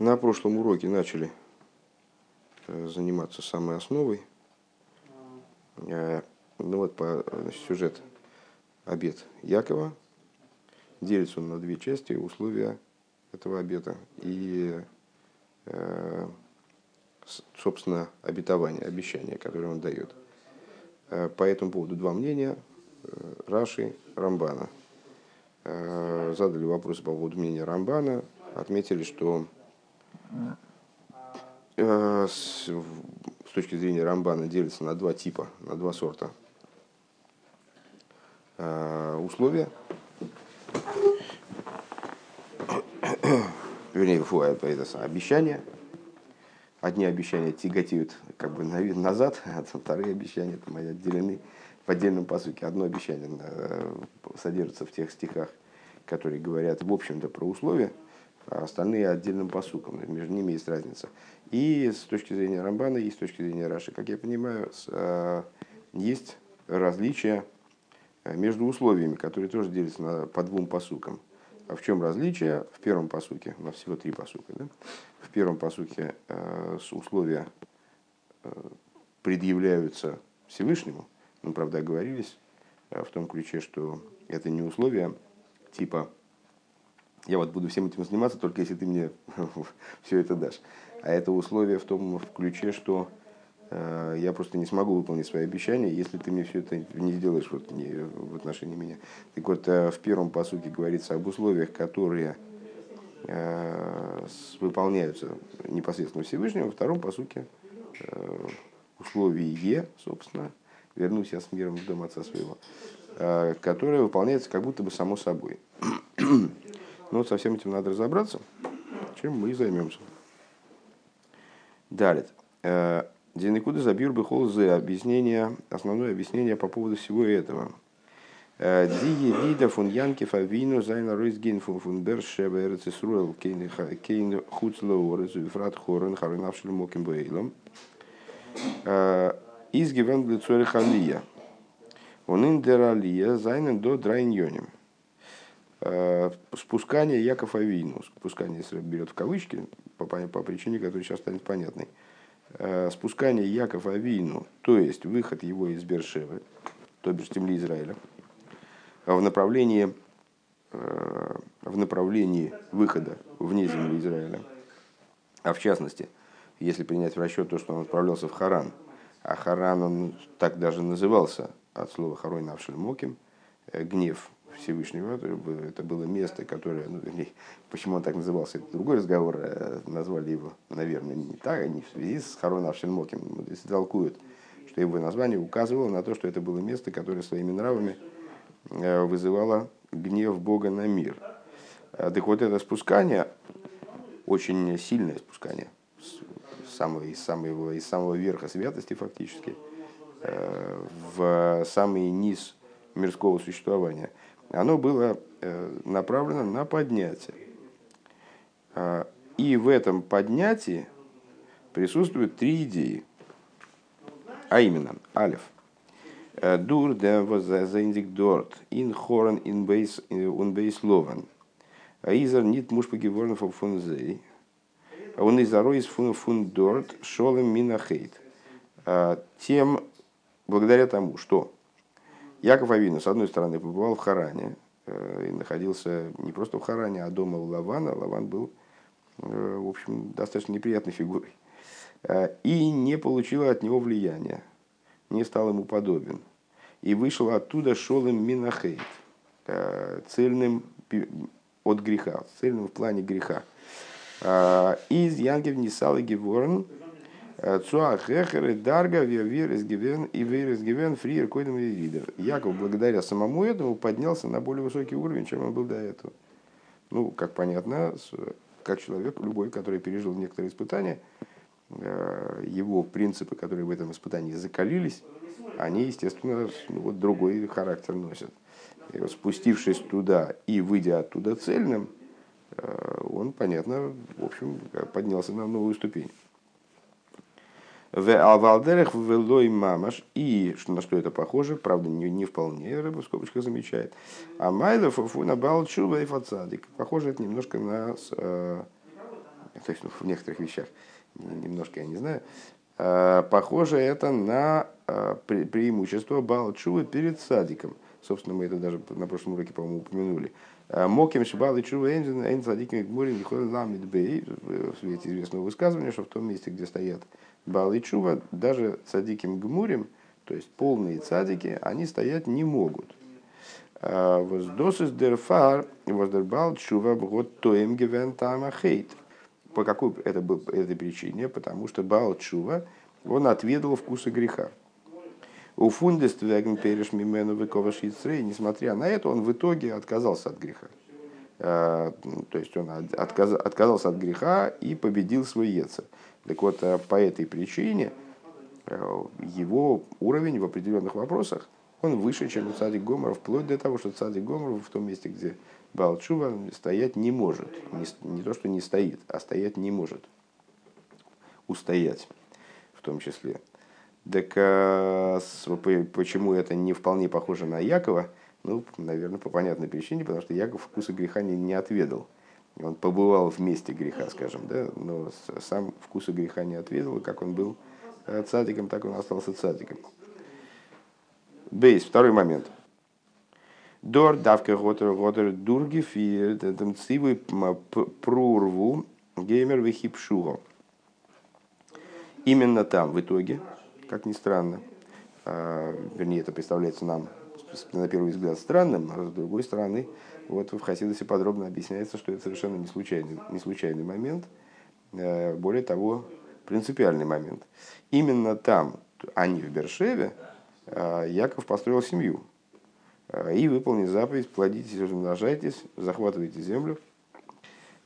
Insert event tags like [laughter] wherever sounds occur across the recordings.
На прошлом уроке начали э, заниматься самой основой. Э, ну вот по значит, сюжет обед Якова. Делится он на две части, условия этого обета и, э, собственно, обетование, обещание, которое он дает. По этому поводу два мнения. Раши, Рамбана. Задали вопросы по поводу мнения Рамбана. Отметили, что Э, с, с точки зрения Рамбана делится на два типа, на два сорта э, условия. [coughs] Вернее, фу, это, это обещания. Одни обещания тяготеют как бы назад, [laughs] а вторые обещания там, отделены в отдельном посуке. Одно обещание э, содержится в тех стихах, которые говорят, в общем-то, про условия – а остальные отдельным посуком, между ними есть разница. И с точки зрения Рамбана, и с точки зрения Раши, как я понимаю, а, есть различия а, между условиями, которые тоже делятся на, по двум посукам. А в чем различие? В первом посуке, у нас всего три посука, да? в первом посуке э, условия э, предъявляются Всевышнему, ну, правда, оговорились э, в том ключе, что это не условия типа я вот буду всем этим заниматься, только если ты мне [laughs] все это дашь. А это условие в том в ключе, что э, я просто не смогу выполнить свои обещания, если ты мне все это не сделаешь вот, не, в отношении меня. Так вот, э, в первом посуке говорится об условиях, которые э, выполняются непосредственно Всевышнего, во втором посуке э, условие, собственно, вернусь я с миром в дом отца своего, э, которое выполняется как будто бы само собой. Но вот со всем этим надо разобраться, чем мы и займемся. Далее. Э, Динекуда забир бы холзе объяснение, основное объяснение по поводу всего этого. Э, Дие вида фун янки фавину зайна ройсген фун фун бершева эрцисруэл кейн хуцлоу резуфрат хорен харинавшил моким бейлом. Э, Изгивен глицори халия. Он индералия зайнен до драйньоним. Э, спускание Яков Авину, спускание, если берет в кавычки, по, по причине, которая сейчас станет понятной, э, спускание Яков Авину, то есть выход его из Бершевы, то бишь земли Израиля, в направлении, э, в направлении выхода вне земли Израиля, а в частности, если принять в расчет то, что он отправлялся в Харан, а Харан он так даже назывался от слова Харой Навшельмоким, гнев Всевышнего. Это было место, которое, ну, почему он так назывался, это другой разговор, э, назвали его, наверное, не так, не в связи с Харон Авшельмоким. Если толкуют, что его название указывало на то, что это было место, которое своими нравами э, вызывало гнев Бога на мир. Э, так вот это спускание, очень сильное спускание, самого, из, самого, из самого верха святости фактически, в самый низ мирского существования – оно было э, направлено на поднятие. А, и в этом поднятии присутствуют три идеи. А именно, алиф. Э, дур де заиндик дорт, ин хорен ин бейс ун бейс лован. А изер нит муж погеворн фун зей. Он из из фун фун дорт шолем минахейт. А, тем, благодаря тому, что Яков Авину, с одной стороны, побывал в Харане э, и находился не просто в Харане, а дома у Лавана. Лаван был, э, в общем, достаточно неприятной фигурой. Э, и не получил от него влияния, не стал ему подобен. И вышел оттуда шолым минахейт, цельным от греха, цельным в плане греха. Из Янгев Нисал и Геворн – Цуахехер Дарга Вирес Гивен и Вирес Гивен Фриер Койдем и Ридер. Яков благодаря самому этому поднялся на более высокий уровень, чем он был до этого. Ну, как понятно, как человек, любой, который пережил некоторые испытания, э, его принципы, которые в этом испытании закалились, они, естественно, ну, вот другой характер носят. И вот спустившись туда и выйдя оттуда цельным, э, он, понятно, в общем, поднялся на новую ступень. В Алвалдерах в Велой Мамаш. И на что это похоже, правда, не, не вполне, рыба в скобочках замечает. А Майлов Фуна Балчува и Фацадик. Похоже это немножко на э, то есть ну, в некоторых вещах, немножко я не знаю, э, похоже это на э, преимущество Балчува перед садиком. Собственно, мы это даже на прошлом уроке, по-моему, упомянули. Моким Шибал и Чува Энзин Садиким Гмурин Лихой Ламид Бей, в свете известного высказывания, что в том месте, где стоят Бал Чува, даже Садиким Гмурим, то есть полные цадики, они стоять не могут. Воздосис дерфар, воздербал чува бгот тоем гивен хейт. По какой это был, этой причине? Потому что Бал Чува, он отведал вкуса греха. У фундест переш мимену векова несмотря на это, он в итоге отказался от греха. То есть он отказ, отказался от греха и победил свой яйца. Так вот, по этой причине его уровень в определенных вопросах он выше, чем у цадик Гомора, вплоть до того, что цадик Гомор в том месте, где Балчува стоять не может. Не, не то, что не стоит, а стоять не может. Устоять в том числе. Так а, почему это не вполне похоже на Якова? Ну, наверное, по понятной причине, потому что Яков вкуса греха не, не отведал. Он побывал в месте греха, скажем, да, но сам вкуса греха не отведал, и как он был э, цадиком, так он остался цадиком. Бейс, второй момент. Дор давка готер готер дурги фир dem цивы прурву геймер вихипшуго. Именно там, в итоге, как ни странно, а, вернее, это представляется нам на первый взгляд странным, а с другой стороны, вот в Хасидосе подробно объясняется, что это совершенно не случайный, не случайный момент, а, более того, принципиальный момент. Именно там, а не в Бершеве, а, Яков построил семью и выполнил заповедь «Плодитесь размножайтесь, захватывайте землю».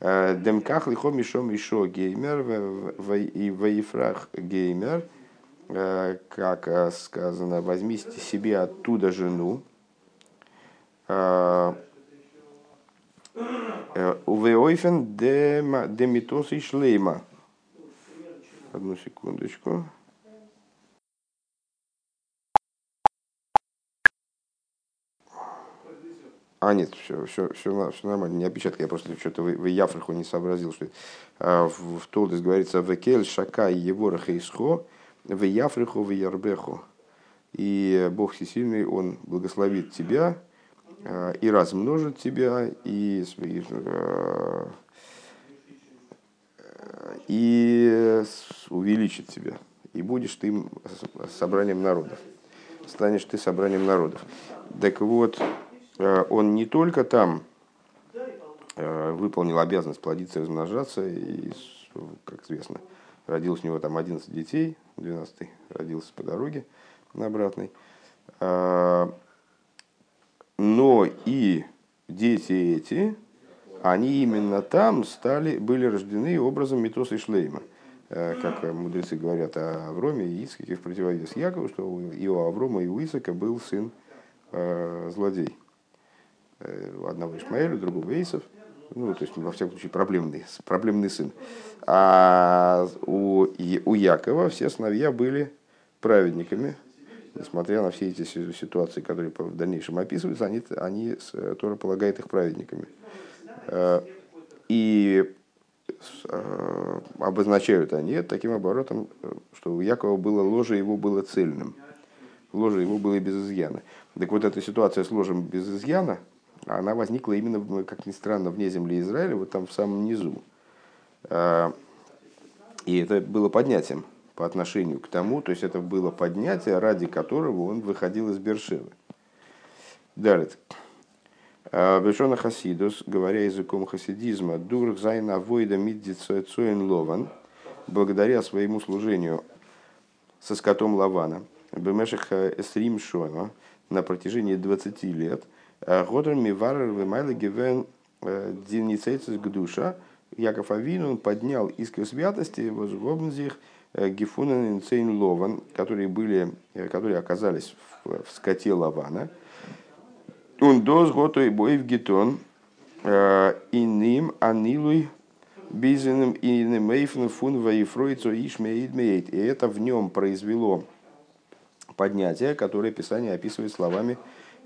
Демках лихо мишо мишо геймер и ваифрах геймер, как сказано, возьмите себе оттуда жену. Увеойфен демитос и шлейма. Одну секундочку. А, нет, все, все, все, все нормально, не опечатка, я просто что-то в, в Яфраху не сообразил, что а, в, в Толдес говорится «Векель шака евораха исхо, в Яфриху в Ярбеху». И Бог Всесильный, Он благословит тебя а, и размножит тебя, и, и, а, и увеличит тебя. И будешь ты собранием народов. Станешь ты собранием народов. Так вот, Э, он не только там э, выполнил обязанность плодиться и размножаться, и, как известно, родилось у него там 11 детей, 12 родился по дороге на обратной, э, но и дети эти, они именно там стали, были рождены образом Митоса и Шлейма. Как мудрецы говорят о Авроме и Ицхаке в противовес Якову, что и у Аврома, и у Исака был сын злодей. Э, у одного Ишмаэля, у другого Эйсов, ну, то есть, во всяком случае, проблемный, проблемный сын. А у, у Якова все сыновья были праведниками, несмотря на все эти ситуации, которые в дальнейшем описываются, они, они тоже полагают их праведниками. Э, и э, обозначают они таким оборотом, что у Якова было ложе, его было цельным. Ложе его было без изъяна. Так вот, эта ситуация с ложем без изъяна – она возникла именно, как ни странно, вне земли Израиля, вот там в самом низу. А, и это было поднятием по отношению к тому, то есть это было поднятие, ради которого он выходил из Бершевы. Далее. А, Бешона Хасидус, говоря языком хасидизма, Дурх Зайна Войда Миддицоэцоин Лован, благодаря своему служению со скотом Лавана, Бемешех Эсрим Шона, на протяжении 20 лет – Годер Миварер Вемайла Гивен э, Дильницейцис Гдуша. Яков Авин поднял искры святости возгобнзих э, Гифунен Инцейн Лован, которые, были, э, которые оказались в, в скоте Лавана. Он доз готой боев гетон и ним анилуй бизеным и немейфен фун ваифройцо ишмеид И это в нем произвело поднятие, которое Писание описывает словами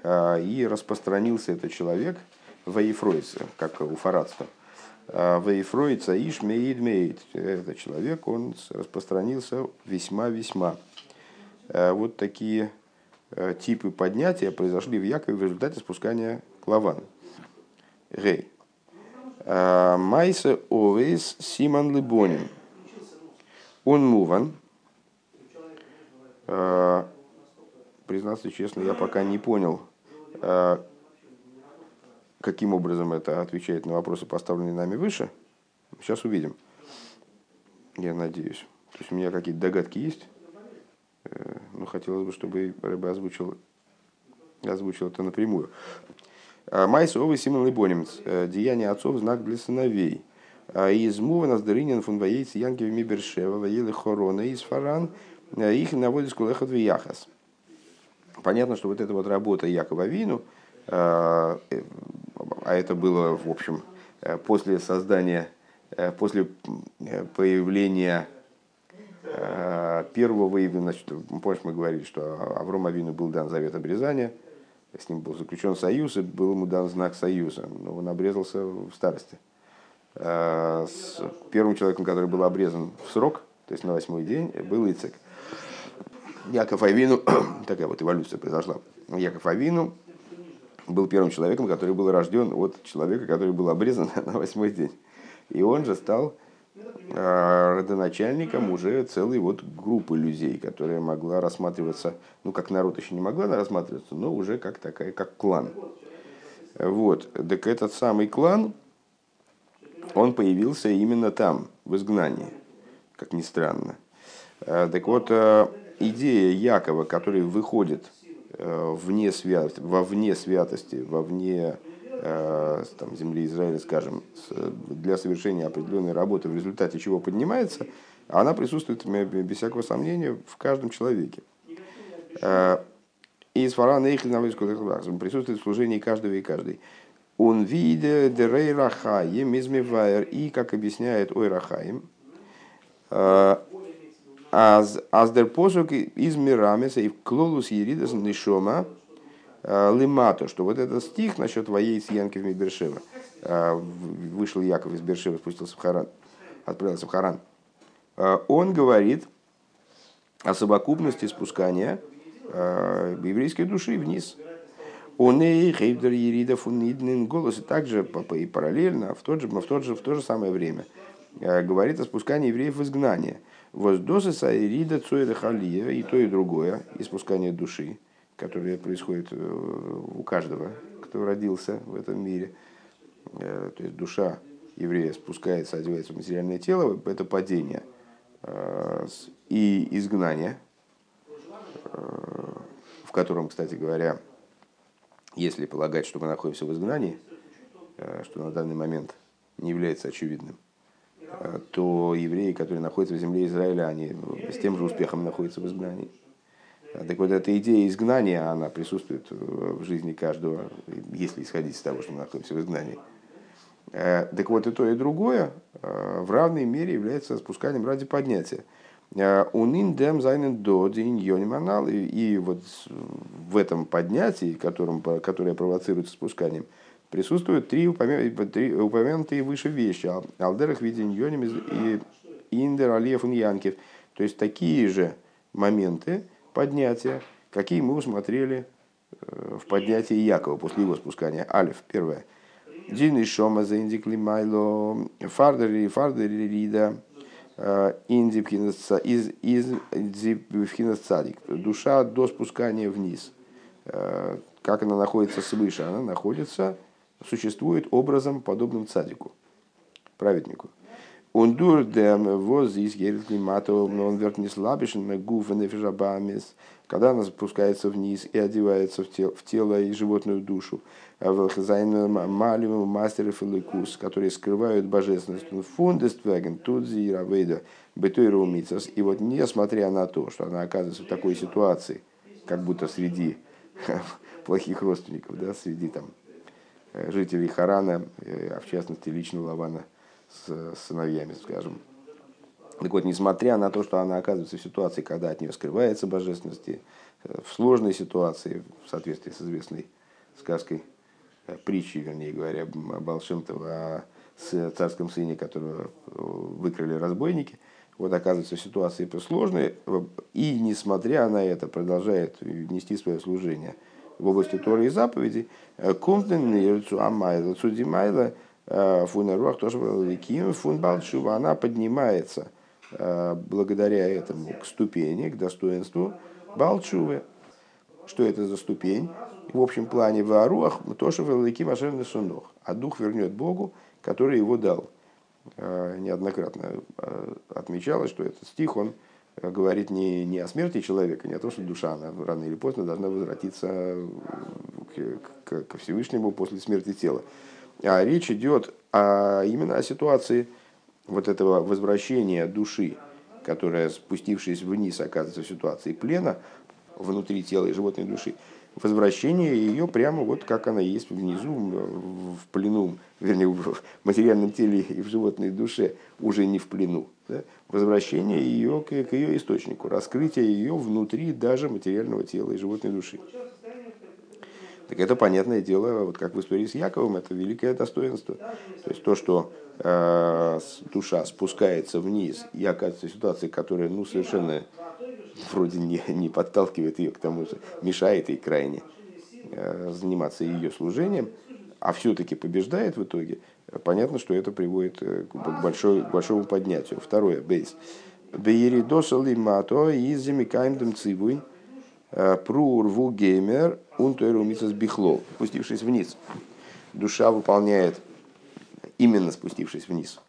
и распространился этот человек в Ефройсе, как у фарадства. Вейфроица иш меид меид. Этот человек, он распространился весьма-весьма. Вот такие типы поднятия произошли в Якове в результате спускания Клавана. Гей. Майса овес симан либонин. Он муван. Признаться честно, я пока не понял, каким образом это отвечает на вопросы, поставленные нами выше. Сейчас увидим. Я надеюсь. То есть у меня какие-то догадки есть. Э, но хотелось бы, чтобы Рэбе озвучил, озвучил это напрямую. А, Майс овы Симон Либонимц. Э, Деяние отцов знак для сыновей. А, из Мува Наздыринин фун воейц Янки в Мибершева, воели Хорона из Фаран, э, их наводит скулехот в Яхас. Понятно, что вот эта вот работа Якова Вину, а это было, в общем, после создания, после появления первого Ивина, значит, помнишь, мы говорили, что Авром Авину был дан завет обрезания – с ним был заключен союз, и был ему дан знак союза, но он обрезался в старости. С первым человеком, который был обрезан в срок, то есть на восьмой день, был Ицек. Яков Авину, [clears throat] такая вот эволюция произошла. Яков Авину был первым человеком, который был рожден от человека, который был обрезан [laughs] на восьмой день. И он же стал а, родоначальником уже целой вот группы людей, которая могла рассматриваться, ну, как народ еще не могла рассматриваться, но уже как такая, как клан. Вот. Так этот самый клан, он появился именно там, в изгнании, как ни странно. А, так вот, а, идея Якова, который выходит вне свят... во вне святости, во вне Э, там, земли Израиля, скажем, для совершения определенной работы, в результате чего поднимается, она присутствует, без всякого сомнения, в каждом человеке. Э, и из фара присутствует в служении каждого и каждой. Он виде дерей рахаем измевайер, и, как объясняет Ой Рахаим, э, аз дер посук из мирамеса и клолус еридас нишома, Лимато, что вот этот стих насчет воей с Янки в Бершева, вышел Яков из Бершева, спустился в Харан, отправился в Харан, он говорит о совокупности спускания еврейской души вниз. Он и Хейдер Еридов голос, и также и параллельно, в, тот же, в, тот же, в то же самое время, говорит о спускании евреев в изгнание. Воздосы Сайрида Цойра Халия, и то, и другое, и спускание души которое происходит э, у каждого, кто родился в этом мире. Э, то есть душа еврея спускается, одевается в материальное тело, это падение э, и изгнание, в котором, кстати говоря, если полагать, что мы находимся в изгнании, что на данный момент не является очевидным, то евреи, которые находятся в земле Израиля, они с тем же успехом находятся в изгнании. Так вот, эта идея изгнания, она присутствует в жизни каждого, если исходить из того, что мы находимся в изгнании. Э, так вот, и то, и другое э, в равной мере является спусканием ради поднятия. Э, Унин дем зайнен до день И вот в этом поднятии, которым, которое провоцируется спусканием, присутствуют три, упомянутые выше вещи. Алдерах виден йоним и индер алиев янкев. То есть такие же моменты, поднятия, какие мы усмотрели э, в поднятии Якова после его спускания. Алиф, первое. Дин и Шома за индикли майло фардери фардери рида э, из из цадик. Душа до спускания вниз. Э, как она находится свыше? Она находится, существует образом подобным цадику, праведнику. Durch dem Воз из Герклимата, он wird не слабишен, мегуф нефишабамис, когда она спускается вниз и одевается в тело, в тело и животную душу, малим мастер филикус, которые скрывают божественность, фундествеген, тудзи и равейда, бетуиру И вот несмотря на то, что она оказывается в такой ситуации, как будто среди [laughs] плохих родственников, да, среди там жителей Харана, а в частности лично Лавана, с сыновьями, скажем. Так вот, несмотря на то, что она оказывается в ситуации, когда от нее скрывается божественности, э, в сложной ситуации, в соответствии с известной сказкой, э, притчей, вернее говоря, Балшемтова о царском сыне, которого выкрали разбойники. Вот оказывается ситуация сложная, и несмотря на это продолжает нести свое служение в области Торы и заповедей. Кумтен Ирцу Амайла, Цудимайла, Фунеруах тоже Великим, Фун Балчува, она поднимается благодаря этому к ступени, к достоинству Балчувы. Что это за ступень? В общем плане в Аруах то, что Великим Машер Сунох. А дух вернет Богу, который его дал. Э, неоднократно э, отмечалось, что этот стих, он э, говорит не, не о смерти человека, не о том, что душа она рано или поздно должна возвратиться к, к, ко Всевышнему после смерти тела. А речь идет о, именно о ситуации вот этого возвращения души, которая, спустившись вниз, оказывается в ситуации плена внутри тела и животной души, возвращение ее прямо вот как она есть внизу, в плену, вернее, в [laughs] материальном теле и в животной душе, уже не в плену. Да? Возвращение ее к, к ее источнику, раскрытие ее внутри даже материального тела и животной души. Так это понятное дело, вот как в истории с Яковом, это великое достоинство. То есть то, что э, душа спускается вниз и оказывается в ситуации, которая ну, совершенно вроде не, не подталкивает ее к тому, что мешает ей крайне э, заниматься ее служением, а все-таки побеждает в итоге, понятно, что это приводит э, к, большой, к большому поднятию. Второе, бейс. Бейеридоса лимато из замикаем цивуй э, прурву геймер унтуэру мисас бихло. Спустившись вниз, душа выполняет, именно спустившись вниз.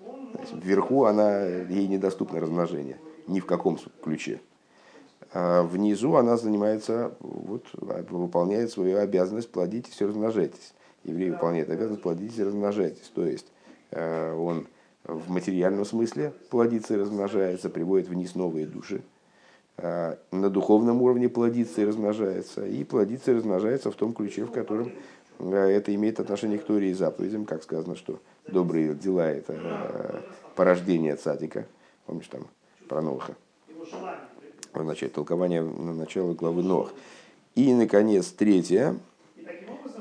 Вверху она, ей недоступно размножение, ни в каком ключе. А внизу она занимается, вот, выполняет свою обязанность плодитесь и размножайтесь. Еврей выполняет обязанность плодитесь и размножайтесь. То есть э, он в материальном смысле плодится и размножается, приводит вниз новые души. А на духовном уровне плодится и размножается. И плодится и размножается в том ключе, в котором это имеет отношение к Торе и заповедям, как сказано, что добрые дела – это порождение цадика. Помнишь там про Ноха? Означает толкование на начало главы Нох. И, наконец, третье.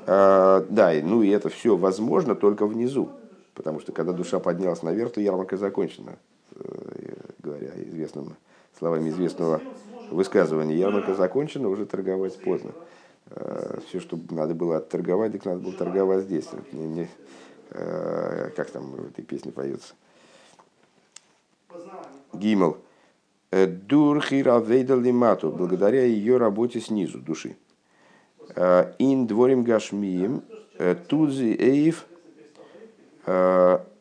А, да, ну и это все возможно только внизу. Потому что когда душа поднялась наверх, то ярмарка закончена. Э, говоря известным, словами известного высказывания. Ярмарка закончена, уже торговать поздно. Э, все, что надо было торговать, так надо было торговать здесь. Э, как там в этой песне поется? Гимл. Э, Дурхира вейдалимату, благодаря ее работе снизу души. Э, ин дворим гашмием, э, тудзи эйв,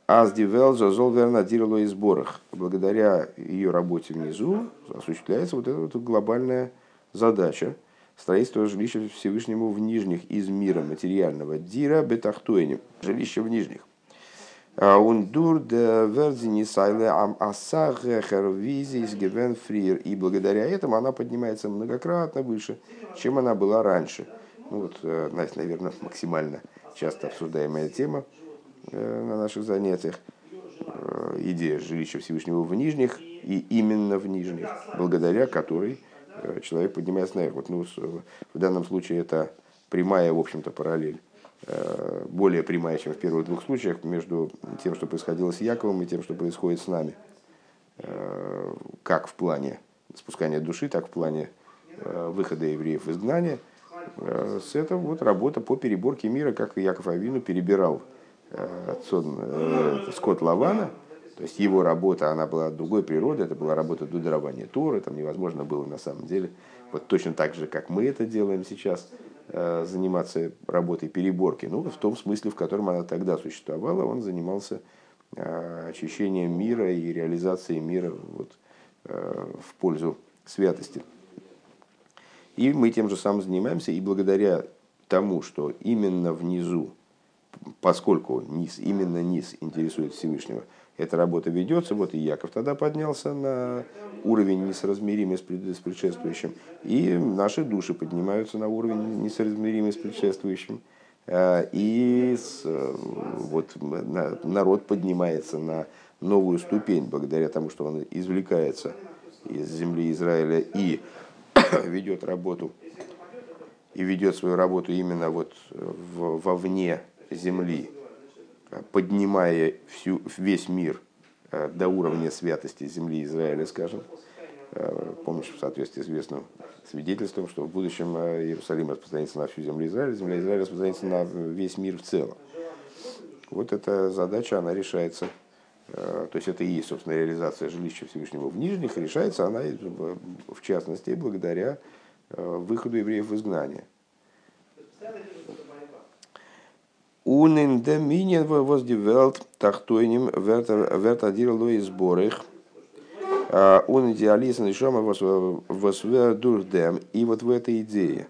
аздивел зазол вернадирло и сборах. Благодаря ее работе внизу осуществляется вот эта вот глобальная задача строительства жилища Всевышнему в нижних из мира материального. Дира бетахтуэнем, жилища в нижних. Ундур де вердини сайле ам асахер визис гевен фрир. И благодаря этому она поднимается многократно выше, чем она была раньше. Ну вот, э, наверное, максимально часто обсуждаемая тема э, на наших занятиях. Э, идея жилища Всевышнего в нижних, и именно в нижних, благодаря которой человек поднимается наверх. Вот, ну, в данном случае это прямая, в общем-то, параллель Э, более прямая, чем в первых двух случаях, между тем, что происходило с Яковом, и тем, что происходит с нами. Э, как в плане спускания души, так в плане э, выхода евреев из изгнания. С этого вот работа по переборке мира, как Яков Авину перебирал скот Лавана, то есть его работа, она была другой природы, это была работа до дарования Торы, там невозможно было на самом деле, вот точно так же, как мы это делаем сейчас, Э, заниматься работой переборки, ну, в том смысле, в котором она тогда существовала, он занимался э, очищением мира и реализацией мира вот, э, в пользу святости. И мы тем же самым занимаемся, и благодаря тому, что именно внизу, поскольку низ, именно низ интересует Всевышнего – эта работа ведется, вот и Яков тогда поднялся на уровень несоразмеримый с предшествующим, и наши души поднимаются на уровень несоразмеримый с предшествующим, э, и вот народ поднимается на новую ступень благодаря тому, что он извлекается из земли Израиля и [coughs] ведет работу и ведет свою работу именно вот вовне земли, поднимая всю, весь мир до уровня святости земли Израиля, скажем. Помнишь, в соответствии с известным свидетельством, что в будущем Иерусалим распространится на всю землю Израиля, земля Израиля распространится на весь мир в целом. Вот эта задача, она решается то есть это и есть, собственно, реализация жилища Всевышнего в Нижних, решается она, в частности, благодаря выходу евреев в изгнание. Унин доминин воздевелт тахтойним вертадир лои сборых. Он идеализм шома восвердурдем. И вот в этой идее,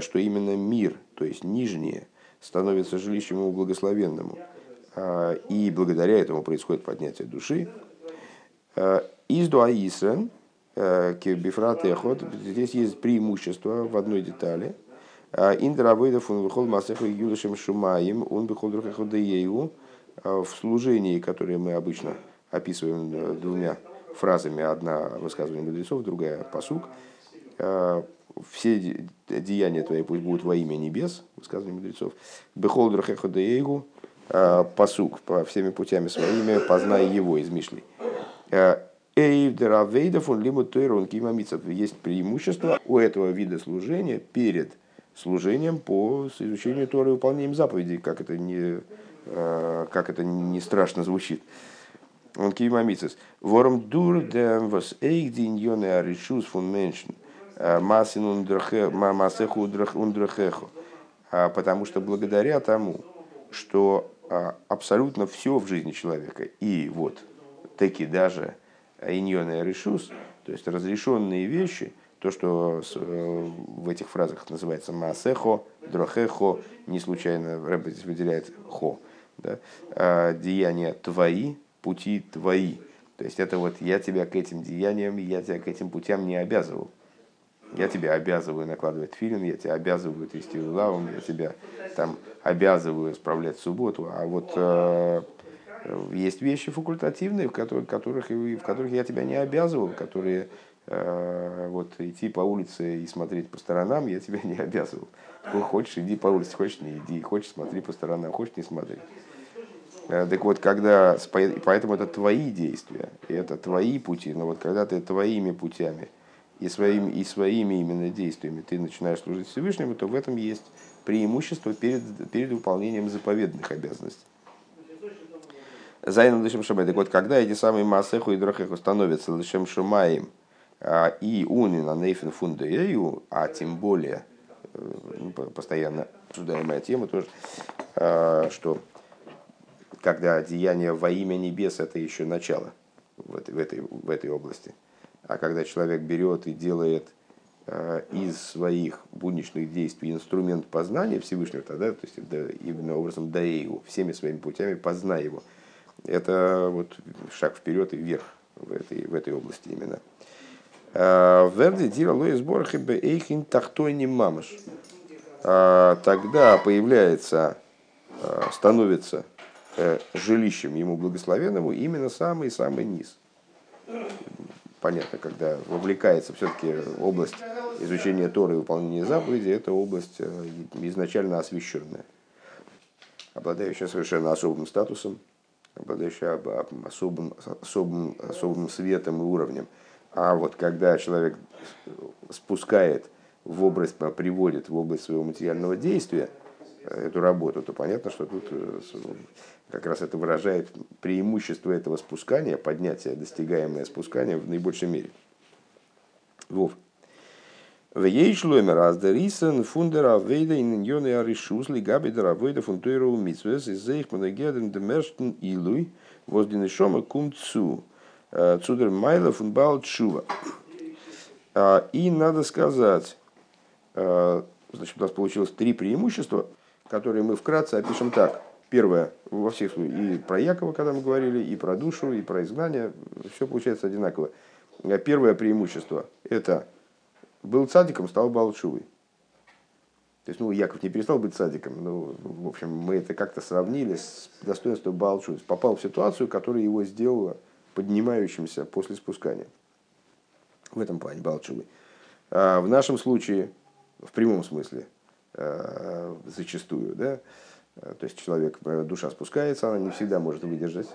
что именно мир, то есть нижнее, становится жилищем ему благословенному, и благодаря этому происходит поднятие души. Из дуаисен, бифрат эхот, здесь есть преимущество в одной детали – Индравойдов он выхол масеху юлишем шумаем, он выхол друхеходееву в служении, которое мы обычно описываем э, двумя фразами. Одна высказывание мудрецов, другая посук. Все деяния твои пусть будут во имя небес, высказывание мудрецов. Бехол друхеходееву посук по всеми путями своими, познай его из Мишли. Эйвдеравейдов он лимут он Есть преимущество у этого вида служения перед служением по изучению Торы и выполнением заповедей, как это не, э, как это не страшно звучит. Он кивамицис. Ворм дур дем вас эйк дин йоне аришус фун меншен. Э, Масин масеху ундрахеху. А, потому что благодаря тому, что а, абсолютно все в жизни человека, и вот таки даже иньоне решус, то есть разрешенные вещи – то, что э, в этих фразах называется маасехо, дрохехо, не случайно Рэб здесь выделяет хо, да? а, деяния твои, пути твои. То есть это вот я тебя к этим деяниям, я тебя к этим путям не обязывал. Я тебя обязываю накладывать фильм, я тебя обязываю трясти лавом, я тебя там обязываю справлять субботу, а вот э, есть вещи факультативные, в которых, которых, в которых я тебя не обязывал, которые вот идти по улице и смотреть по сторонам я тебя [laughs] не обязывал. Хочешь, иди по улице, хочешь, не иди, хочешь, смотри по сторонам, хочешь, не смотри. Э, так вот, когда, поэтому это твои действия, это твои пути, но вот когда ты твоими путями и своими, и своими именно действиями ты начинаешь служить Всевышнему, то в этом есть преимущество перед, перед выполнением заповедных обязанностей. Зайна лишем шамай. Так вот, когда эти самые массеху и дрохеху становятся лишем шумаем, и унин на нейфен фундею, а тем более, э, ну, постоянно обсуждаемая тема тоже, а, что когда деяние во имя небес это еще начало в этой, в этой, в этой области. А когда человек берет и делает а, из своих будничных действий инструмент познания Всевышнего, тогда, то есть именно образом даею, всеми своими путями познай его. Это вот шаг вперед и вверх в этой, в этой области именно. Э, Верди дира лои сборах и эйхин тахтойни мамаш. Э, тогда появляется, э, становится жилищем ему благословенному именно самый-самый низ. Понятно, когда вовлекается все-таки область изучения Торы и выполнения заповедей, это область изначально освященная, обладающая совершенно особым статусом, обладающая особым, особым, особым светом и уровнем – а вот когда человек спускает в область, приводит в область своего материального действия э, эту работу, то понятно, что тут э, как раз это выражает преимущество этого спускания, поднятия, достигаемое спускание в наибольшей мере. Вов. В ей шломер аздерисен фундера вейда иньоне аришус лигаби даравойда фунтуиру митсвес из их манагеден демерштен илуй воздин шома кумцу. Цудер Майлов и Балчува. А, и надо сказать, а, значит, у нас получилось три преимущества, которые мы вкратце опишем так. Первое, во всех случаях, и про Якова, когда мы говорили, и про душу, и про изгнание, все получается одинаково. А, первое преимущество – это был цадиком, стал Балчувой. То есть, ну, Яков не перестал быть садиком, но, в общем, мы это как-то сравнили с достоинством Балчувы. Попал в ситуацию, которая его сделала поднимающимся после спускания. В этом плане Балчувы. А в нашем случае, в прямом смысле, а, зачастую, да, То есть человек, душа спускается, она не всегда может выдержать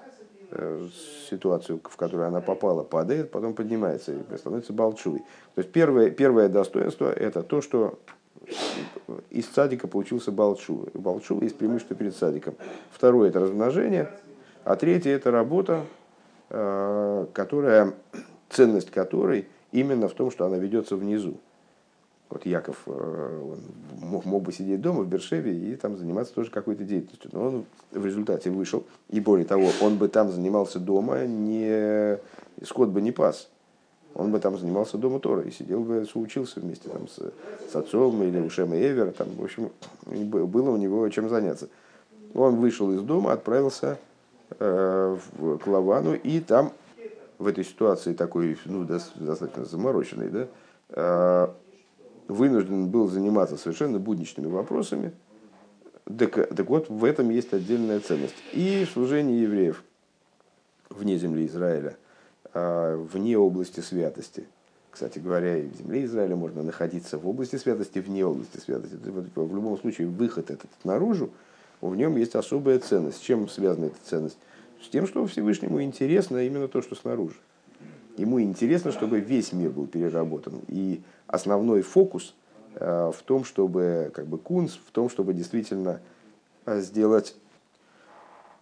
ситуацию, в которую она попала, падает, потом поднимается и становится балчувой. То есть первое, первое достоинство – это то, что из садика получился балчува. Балчува есть преимущество перед садиком. Второе – это размножение, а третье – это работа, которая, [clears throat] ценность которой именно в том, что она ведется внизу. Вот Яков э, мог, мог бы сидеть дома в Бершеве и там заниматься тоже какой-то деятельностью. Но он в результате вышел. И более того, он бы там занимался дома, не, скот бы не пас. Он бы там занимался дома Тора и сидел бы, учился вместе там, с, с отцом или Ушем и Эвер. Там, в общем, было у него чем заняться. Он вышел из дома, отправился э, к Лавану, и там в этой ситуации такой, ну, достаточно замороченной, да, э, вынужден был заниматься совершенно будничными вопросами. Так, так вот, в этом есть отдельная ценность. И служение евреев вне земли Израиля, а, вне области святости. Кстати говоря, и в земле Израиля можно находиться в области святости, вне области святости. В любом случае, выход этот наружу, в нем есть особая ценность. С чем связана эта ценность? С тем, что Всевышнему интересно именно то, что снаружи. Ему интересно, чтобы весь мир был переработан. И основной фокус э, в том, чтобы, как бы кунс, в том, чтобы действительно э, сделать,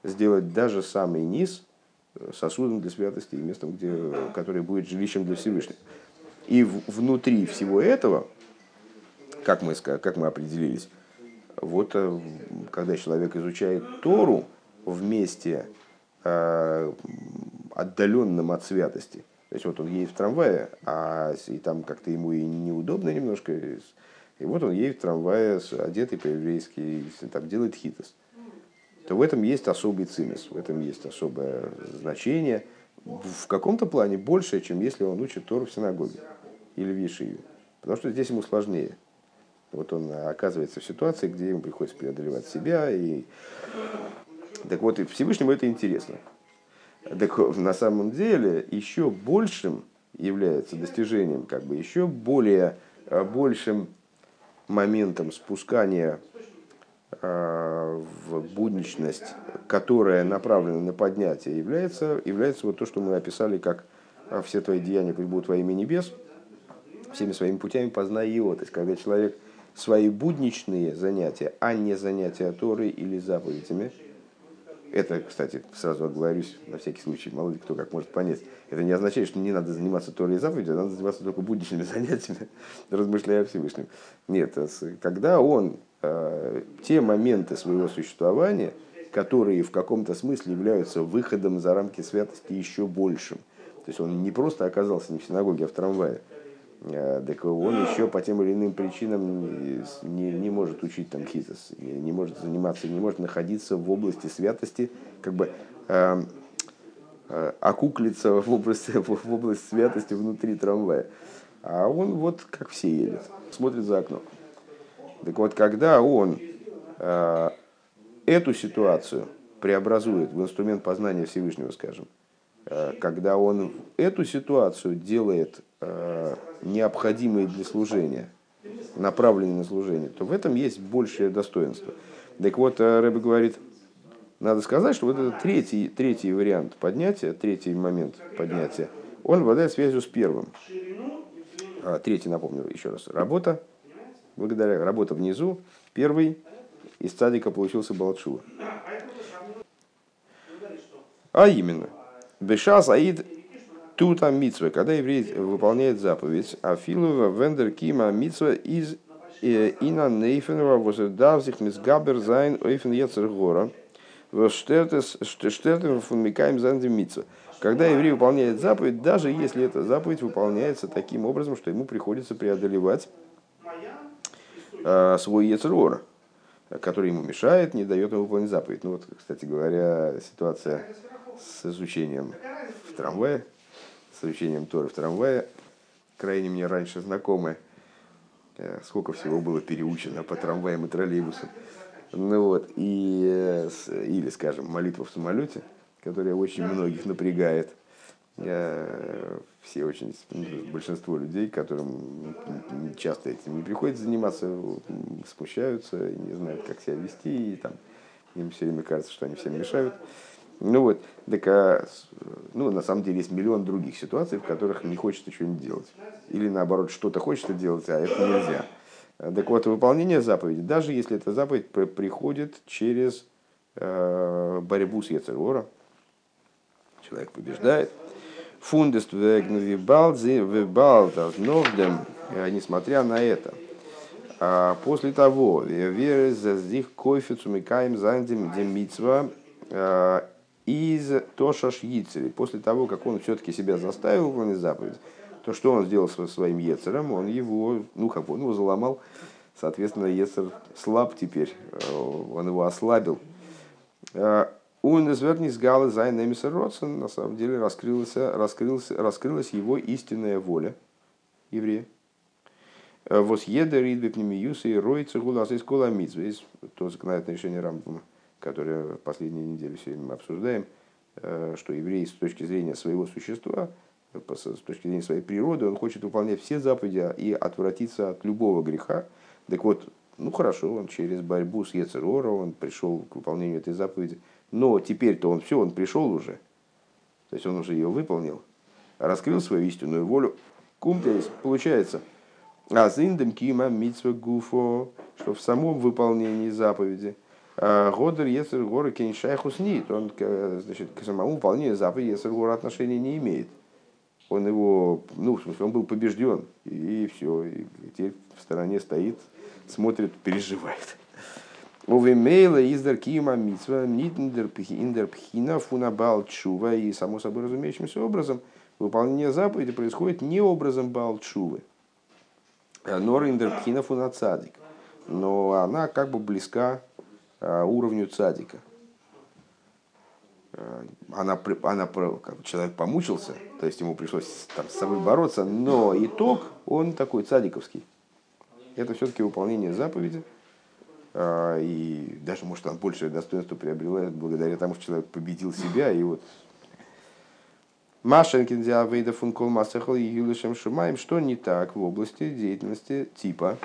сделать даже самый низ э, сосудом для святости и местом, где, который будет жилищем для Всевышнего. И в, внутри всего этого, как мы, как мы определились, вот когда человек изучает Тору вместе отдаленным от святости – то есть вот он едет в трамвае, а и там как-то ему и неудобно немножко. И вот он едет в трамвае, одетый по-еврейски, там делает хитос. То в этом есть особый цимис, в этом есть особое значение. В каком-то плане больше, чем если он учит Тору в синагоге или в Ешиве. Потому что здесь ему сложнее. Вот он оказывается в ситуации, где ему приходится преодолевать себя. И... Так вот, и Всевышнему это интересно. Так на самом деле еще большим является достижением, как бы еще более э, большим моментом спускания э, в будничность, которая направлена на поднятие, является, является вот то, что мы описали, как э, все твои деяния пусть будут во имя небес, всеми своими путями познай его. То есть, когда человек свои будничные занятия, а не занятия Торой или заповедями – это, кстати, сразу оговорюсь, на всякий случай, мало ли кто как может понять. Это не означает, что не надо заниматься Торой и заповедью, надо заниматься только будничными [laughs] занятиями, размышляя о Всевышнем. Нет, когда он э, те моменты своего существования, которые в каком-то смысле являются выходом за рамки святости еще большим. То есть он не просто оказался не в синагоге, а в трамвае. Э, так он еще по тем или иным причинам не, не может учить там хитос, не, может заниматься, не может находиться в области святости, как бы э, э, окуклиться в области, в область святости внутри трамвая. А он вот как все едет, смотрит за окно. Так вот, когда он э, эту ситуацию преобразует в инструмент познания Всевышнего, скажем, э, когда он эту ситуацию делает Э, необходимые для служения, направленные на служение, то в этом есть большее достоинство. Так вот, э, Рэбе говорит, надо сказать, что вот этот третий, третий вариант поднятия, третий момент поднятия, он обладает связью с первым. А, третий, напомню еще раз, работа, благодаря работа внизу, первый из цадика получился Балчуа. А именно, Беша Саид Тут там митсва, когда еврей выполняет заповедь, а филова вендер кима митсва из э, ина нейфенова возердавзих мисгабер зайн ойфен ецер гора, штертем фунмикаем зайн митсва. Когда еврей выполняет заповедь, даже если эта заповедь выполняется таким образом, что ему приходится преодолевать э, свой ецергора, который ему мешает, не дает ему выполнить заповедь. Ну вот, кстати говоря, ситуация с изучением в трамвае, с изучением Торы в трамвае, крайне мне раньше знакомы. Э, сколько всего было переучено по трамваям и троллейбусам. Ну вот, и, э, или, скажем, молитва в самолете, которая очень многих напрягает. Я, все очень, большинство людей, которым часто этим не приходится заниматься, смущаются, не знают, как себя вести, и там Им все время кажется, что они всем мешают. Ну вот, так, а, ну, на самом деле есть миллион других ситуаций, в которых не хочется что-нибудь делать. Или наоборот, что-то хочется делать, а это нельзя. Так вот, выполнение заповеди, даже если эта заповедь приходит через э, борьбу с Ецерора, человек побеждает, фундест вебалдернордем, несмотря на это, а после того, веры за них кофицу микаем зандем демитсва а, из Тошаш Яцери. После того, как он все-таки себя заставил выполнить заповедь, то что он сделал со своим Ецером? Он его, ну как он его заломал, соответственно, Ецер слаб теперь, э, он его ослабил. Э, он извернис галы зайн Родсон, на самом деле раскрылась, раскрылась, раскрылась его истинная воля еврея. Э, Вос еда ридбе пнемиюса и роится гулас из коламидз. То законодательное решение Рамбама которое последние недели время мы обсуждаем, э, что еврей с точки зрения своего существа, с точки зрения своей природы, он хочет выполнять все заповеди и отвратиться от любого греха. Так вот, ну хорошо, он через борьбу с Ецерора, он пришел к выполнению этой заповеди, но теперь-то он все, он пришел уже, то есть он уже ее выполнил, раскрыл свою истинную волю. Кумтейс, получается, а зиндем кима митсва гуфо, что в самом выполнении заповеди – Годер Ецер Гора Кеншайхус нет. Он значит, к самому выполнению заповеди Ецер Гора отношения не имеет. Он его, ну, в смысле, он был побежден, и, и все. И теперь в стороне стоит, смотрит, переживает. Увемейла издер кима митсва нитндер пхина фунабал чува. И, само собой разумеющимся образом, выполнение заповеди происходит не образом балчувы. Нор индер пхина фунацадик. Но она как бы близка Э, уровню цадика. Э, она, она, человек помучился, то есть ему пришлось там, с собой бороться, но итог, он такой цадиковский. Это все-таки выполнение заповеди. Э, и даже, может, он большее достоинство приобрела благодаря тому, что человек победил себя. И вот Машенкин Диавейда Функол Масахал и Юлишем Шумаем, что не так в области деятельности типа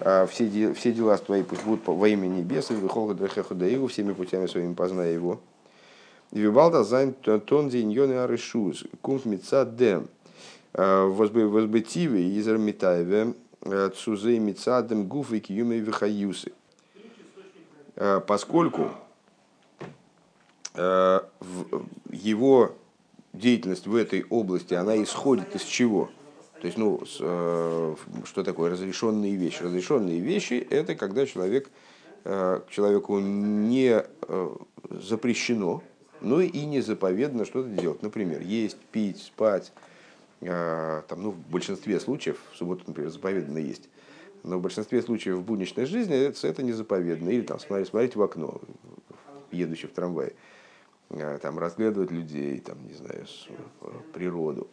а, все, все дела твои пусть будут во имя небес, и выхолга драхеходаигу, всеми путями своими познай его. Вивалда зайн тон день йоны арышуз, мица дем, а, возбытивы из армитаеве, а, цузей мица дем гуфы киюмы вихаюсы. Поскольку его деятельность в этой области, она исходит из чего? То есть, ну, э, что такое разрешенные вещи? Разрешенные вещи – это когда человек, э, человеку не э, запрещено, но и не заповедано что-то делать. Например, есть, пить, спать. Там, ну, в большинстве случаев, в субботу, например, заповедано есть. Но в большинстве случаев в будничной жизни это, это не заповедано. Или там смотреть, смотреть в окно, едущий в трамвае. Э, там, разглядывать людей, там, не знаю, э, природу.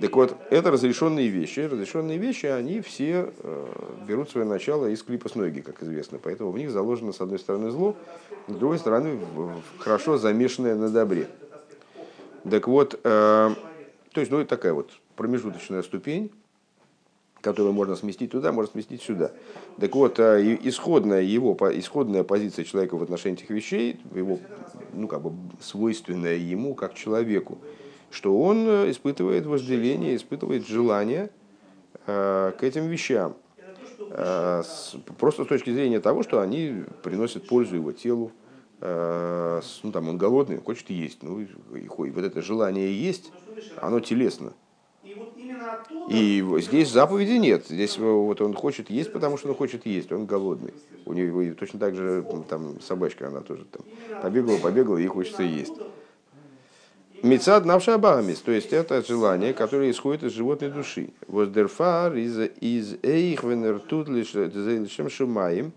Так вот, это разрешенные вещи. Разрешенные вещи, они все э, берут свое начало из клипа с ноги, как известно. Поэтому в них заложено, с одной стороны, зло, с другой стороны, хорошо замешанное на добре. Так вот, то есть, ну, такая вот промежуточная ступень, которую можно сместить туда, можно сместить сюда. Так вот, исходная его, исходная позиция человека в отношении этих вещей, его ну, как бы свойственное ему как человеку, что он э, испытывает вожделение, испытывает желание э, к этим вещам. Э, с, просто с точки зрения того, что они приносят пользу его телу. Э, с, ну, там он голодный, хочет есть. Ну, и, и, вот это желание есть, оно телесно. И здесь заповеди нет. Здесь вот он хочет есть, потому что он хочет есть, он голодный. У него точно так же там собачка, она тоже там побегала, побегала, ей хочется есть. Мецад навша багамис, то есть это желание, которое исходит из животной души. Воздерфар из из эйх венертут лишем шумаем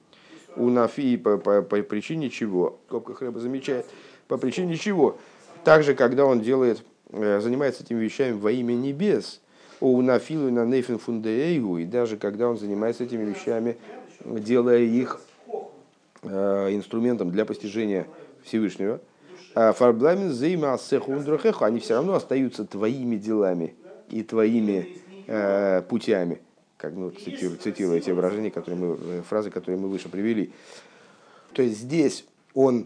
у нафи по, по, по причине чего, Копка хлеба замечает, по причине чего. Также, когда он делает, э, занимается этими вещами во имя небес, у нафилу на нейфен фундеегу, и даже когда он занимается этими вещами, делая их э, инструментом для постижения Всевышнего, а фарбламин зейма асеху они все равно остаются твоими делами и твоими э, путями, как ну, цитирую, цитирую эти выражения, которые мы, э, фразы, которые мы выше привели. То есть здесь он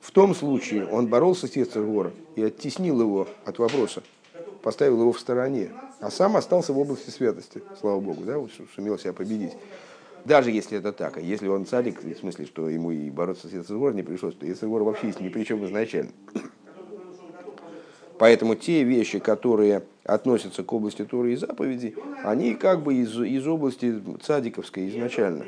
в том случае он боролся с Ецергора и оттеснил его от вопроса, поставил его в стороне, а сам остался в области святости, слава Богу, да, вот сумел себя победить. Даже если это так, а если он царик, в смысле, что ему и бороться с Ецергором не пришлось, то Ецергор вообще есть ни при чем изначально. Поэтому те вещи, которые относятся к области Торы и заповедей, они как бы из, из области цадиковской изначально.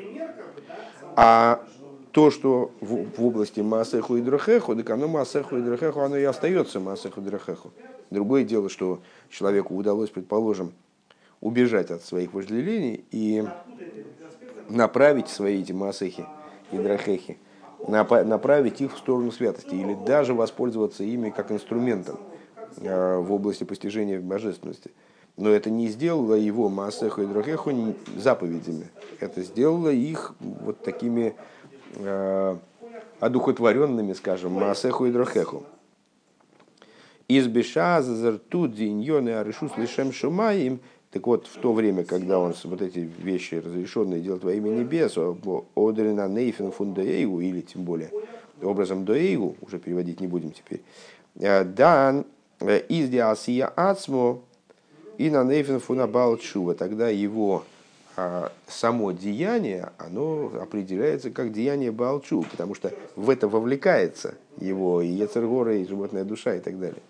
А то, что в, в области Маасеху и Драхеху, так оно Маасеху и Драхеху, оно и остается Маасеху и Драхеху. Другое дело, что человеку удалось, предположим, убежать от своих вожделений и направить свои эти Маасехи и Драхехи, направить их в сторону святости или даже воспользоваться ими как инструментом Э, в области постижения божественности. Но это не сделало его Маасеху и Драхеху заповедями. Это сделало их вот такими э, одухотворенными, скажем, Маасеху и Драхеху. Из Беша зазарту диньоны аришус лишем шумаим. Так вот, в то время, когда он вот эти вещи разрешенные делает во имя небес, одрина нейфен фундаэйгу, или тем более образом доэйгу, уже переводить не будем теперь, э, дан Э, из диасия ацмо и на нейфен фунабал чува. Тогда его а, само деяние, оно определяется как деяние Балчу, потому что в это вовлекается его и Ецергора, и животная душа и так далее.